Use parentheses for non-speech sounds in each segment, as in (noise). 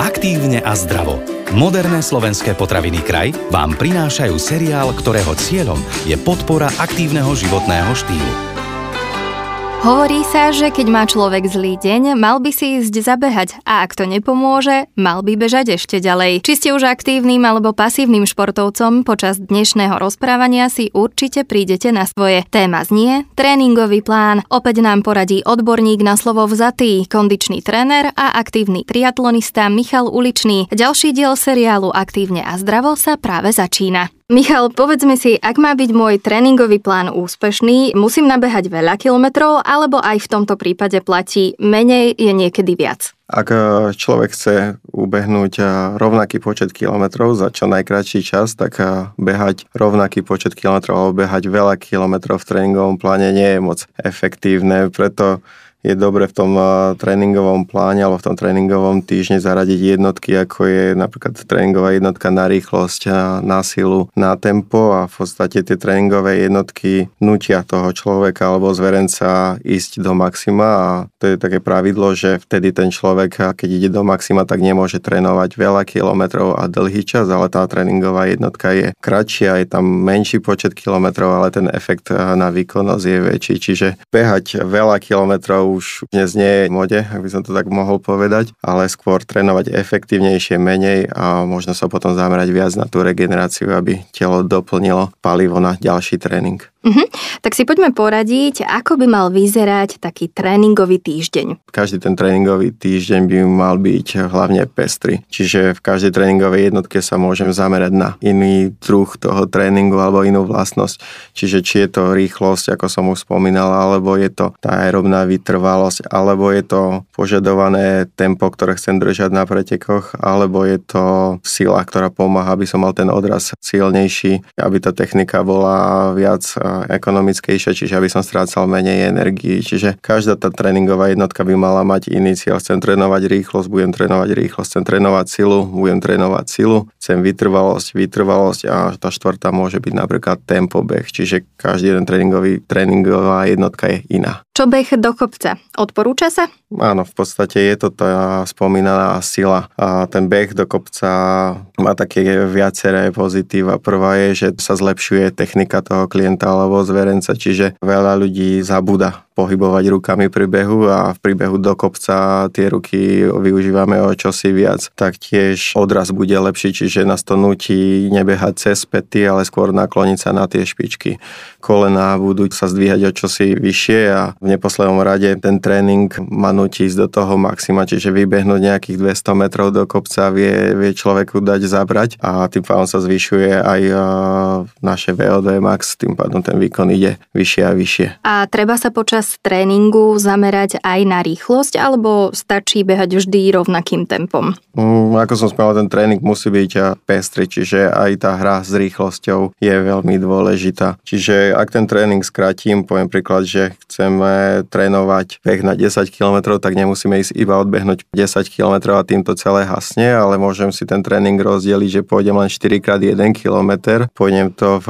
Aktívne a zdravo. Moderné slovenské potraviny kraj vám prinášajú seriál, ktorého cieľom je podpora aktívneho životného štýlu. Hovorí sa, že keď má človek zlý deň, mal by si ísť zabehať a ak to nepomôže, mal by bežať ešte ďalej. Či ste už aktívnym alebo pasívnym športovcom, počas dnešného rozprávania si určite prídete na svoje. Téma znie tréningový plán. Opäť nám poradí odborník na slovo vzatý, kondičný tréner a aktívny triatlonista Michal Uličný. Ďalší diel seriálu Aktívne a zdravo sa práve začína. Michal, povedzme si, ak má byť môj tréningový plán úspešný, musím nabehať veľa kilometrov, alebo aj v tomto prípade platí menej je niekedy viac? Ak e, človek chce ubehnúť e, rovnaký počet kilometrov za čo najkračší čas, tak e, behať rovnaký počet kilometrov alebo behať veľa kilometrov v tréningovom pláne nie je moc efektívne, preto je dobre v tom tréningovom pláne alebo v tom tréningovom týždni zaradiť jednotky, ako je napríklad tréningová jednotka na rýchlosť, na silu, na tempo a v podstate tie tréningové jednotky nutia toho človeka alebo zverenca ísť do maxima a to je také pravidlo, že vtedy ten človek, keď ide do maxima, tak nemôže trénovať veľa kilometrov a dlhý čas, ale tá tréningová jednotka je kratšia, je tam menší počet kilometrov, ale ten efekt na výkonnosť je väčší. Čiže behať veľa kilometrov už dnes nie je v mode, ak by som to tak mohol povedať, ale skôr trénovať efektívnejšie, menej a možno sa potom zamerať viac na tú regeneráciu, aby telo doplnilo palivo na ďalší tréning. Uh-huh. Tak si poďme poradiť, ako by mal vyzerať taký tréningový týždeň. Každý ten tréningový týždeň by mal byť hlavne pestry. Čiže v každej tréningovej jednotke sa môžem zamerať na iný druh toho tréningu alebo inú vlastnosť. Čiže či je to rýchlosť, ako som už spomínal, alebo je to tá aerobná vytrvalosť, alebo je to požadované tempo, ktoré chcem držať na pretekoch, alebo je to sila, ktorá pomáha, aby som mal ten odraz silnejší, aby tá technika bola viac ekonomickejšia, čiže aby som strácal menej energii. Čiže každá tá tréningová jednotka by mala mať iný cieľ. Chcem trénovať rýchlosť, budem trénovať rýchlosť, chcem trénovať silu, budem trénovať silu, chcem vytrvalosť, vytrvalosť a tá štvrtá môže byť napríklad tempo beh, čiže každý jeden tréningový, tréningová jednotka je iná. Čo beh do kopca? Odporúča sa? Áno, v podstate je to tá spomínaná sila. A ten beh do kopca má také viaceré pozitíva. Prvá je, že sa zlepšuje technika toho klienta alebo zverenca, čiže veľa ľudí zabúda pohybovať rukami pri behu a v príbehu do kopca tie ruky využívame o čosi viac. Taktiež odraz bude lepší, čiže nás to nutí nebehať cez pety, ale skôr nakloniť sa na tie špičky. Kolená budú sa zdvíhať o čosi vyššie a v neposlednom rade ten tréning ma nutí ísť do toho maxima, čiže vybehnúť nejakých 200 metrov do kopca vie, vie človeku dať zabrať a tým pádom sa zvyšuje aj naše VO2 max, tým pádom ten výkon ide vyššie a vyššie. A treba sa počas počas tréningu zamerať aj na rýchlosť, alebo stačí behať vždy rovnakým tempom? Mm, ako som spomínal, ten tréning musí byť pestrý, čiže aj tá hra s rýchlosťou je veľmi dôležitá. Čiže ak ten tréning skrátim, poviem príklad, že chceme trénovať beh na 10 km, tak nemusíme ísť iba odbehnúť 10 km a týmto celé hasne, ale môžem si ten tréning rozdeliť, že pôjdem len 4x1 km, pôjdem to v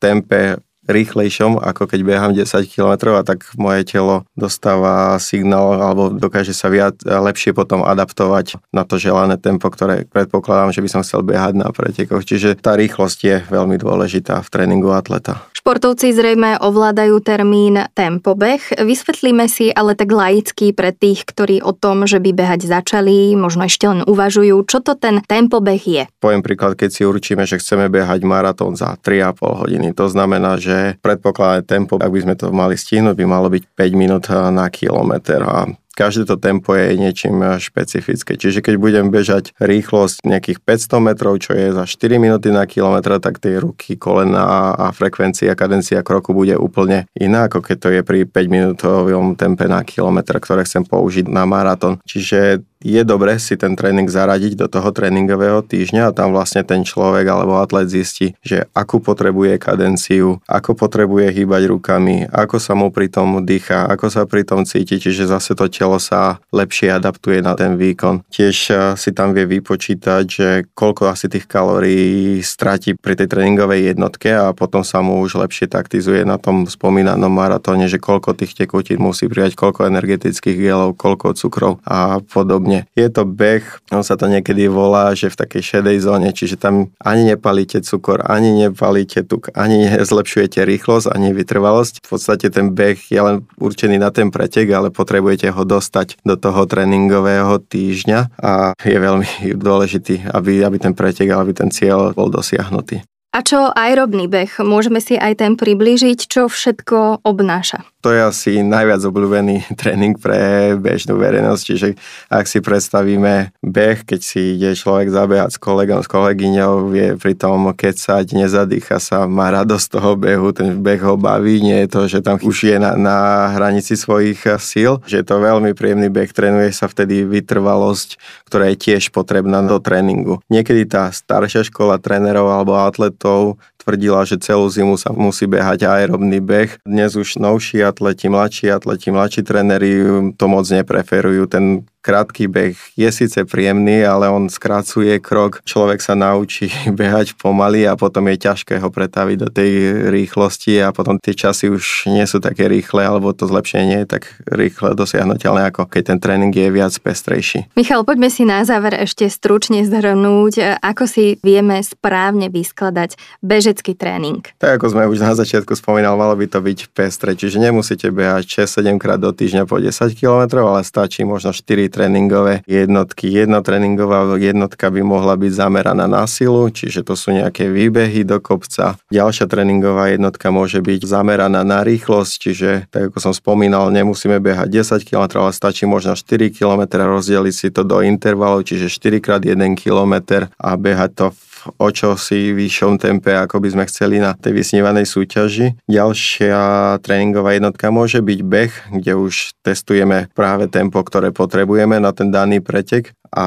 tempe rýchlejšom, ako keď behám 10 km a tak moje telo dostáva signál alebo dokáže sa viac lepšie potom adaptovať na to želané tempo, ktoré predpokladám, že by som chcel behať na pretekoch. Čiže tá rýchlosť je veľmi dôležitá v tréningu atleta. Športovci zrejme ovládajú termín tempobeh. Vysvetlíme si ale tak laicky pre tých, ktorí o tom, že by behať začali, možno ešte len uvažujú, čo to ten tempobeh je. Poviem príklad, keď si určíme, že chceme behať maratón za 3,5 hodiny. To znamená, že predpokladané tempo, ak by sme to mali stihnúť, by malo byť 5 minút na kilometr a každé to tempo je niečím špecifické. Čiže keď budem bežať rýchlosť nejakých 500 metrov, čo je za 4 minúty na kilometr, tak tie ruky, kolena a frekvencia, kadencia kroku bude úplne iná, ako keď to je pri 5 minútovom tempe na kilometr, ktoré chcem použiť na maratón. Čiže je dobre si ten tréning zaradiť do toho tréningového týždňa a tam vlastne ten človek alebo atlet zistí, že akú potrebuje kadenciu, ako potrebuje hýbať rukami, ako sa mu pri tom dýcha, ako sa pri tom cíti, čiže zase to telo sa lepšie adaptuje na ten výkon. Tiež eh, si tam vie vypočítať, že koľko asi tých kalórií stratí pri tej tréningovej jednotke a potom sa mu už lepšie taktizuje na tom spomínanom maratóne, že koľko tých tekutín musí prijať, koľko energetických gelov, koľko cukrov a podobne. Je to beh, on sa to niekedy volá, že v takej šedej zóne, čiže tam ani nepalíte cukor, ani nepalíte tuk, ani nezlepšujete rýchlosť, ani vytrvalosť. V podstate ten beh je len určený na ten pretek, ale potrebujete ho dostať do toho tréningového týždňa a je veľmi dôležitý, aby, aby ten pretek, aby ten cieľ bol dosiahnutý. A čo aerobný beh? Môžeme si aj ten priblížiť, čo všetko obnáša? To je asi najviac obľúbený (laughs) tréning pre bežnú verejnosť, čiže ak si predstavíme beh, keď si ide človek zabehať s kolegom, s kolegyňou, vie pri tom kecať, nezadýcha sa, má radosť toho behu, ten beh ho baví, nie je to, že tam už je na, na hranici svojich síl, že je to veľmi príjemný beh, trénuje sa vtedy vytrvalosť, ktorá je tiež potrebná do tréningu. Niekedy tá staršia škola trénerov alebo atletov tvrdila, že celú zimu sa musí behať aerobný beh. Dnes už novší atleti, mladší atleti, mladší tréneri to moc nepreferujú. Ten krátky beh je síce príjemný, ale on skracuje krok, človek sa naučí (laughs) behať pomaly a potom je ťažké ho pretaviť do tej rýchlosti a potom tie časy už nie sú také rýchle alebo to zlepšenie nie je tak rýchle dosiahnutelné, ako keď ten tréning je viac pestrejší. Michal, poďme si na záver ešte stručne zhrnúť, ako si vieme správne vyskladať bežecký tréning. Tak ako sme už na začiatku spomínal, malo by to byť pestre, čiže nemusíte behať 6-7 krát do týždňa po 10 km, ale stačí možno 4 tréningové jednotky. Jedna tréningová jednotka by mohla byť zameraná na silu, čiže to sú nejaké výbehy do kopca. Ďalšia tréningová jednotka môže byť zameraná na rýchlosť, čiže tak ako som spomínal, nemusíme behať 10 km, ale stačí možno 4 km, rozdeliť si to do intervalov, čiže 4 x 1 km a behať to v o čo si vyššom tempe, ako by sme chceli na tej vysnívanej súťaži. Ďalšia tréningová jednotka môže byť beh, kde už testujeme práve tempo, ktoré potrebujeme na ten daný pretek a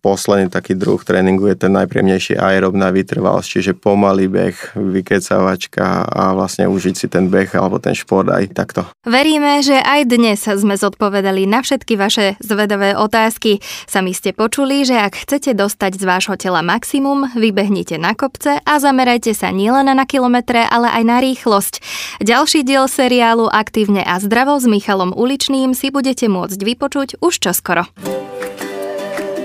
posledný taký druh tréningu je ten najpríjemnejší aerobná vytrvalosť, čiže pomalý beh, vykecavačka a vlastne užiť si ten beh alebo ten šport aj takto. Veríme, že aj dnes sme zodpovedali na všetky vaše zvedové otázky. Sami ste počuli, že ak chcete dostať z vášho tela maximum, vybehnite na kopce a zamerajte sa nielen na kilometre, ale aj na rýchlosť. Ďalší diel seriálu Aktívne a zdravo s Michalom Uličným si budete môcť vypočuť už čoskoro.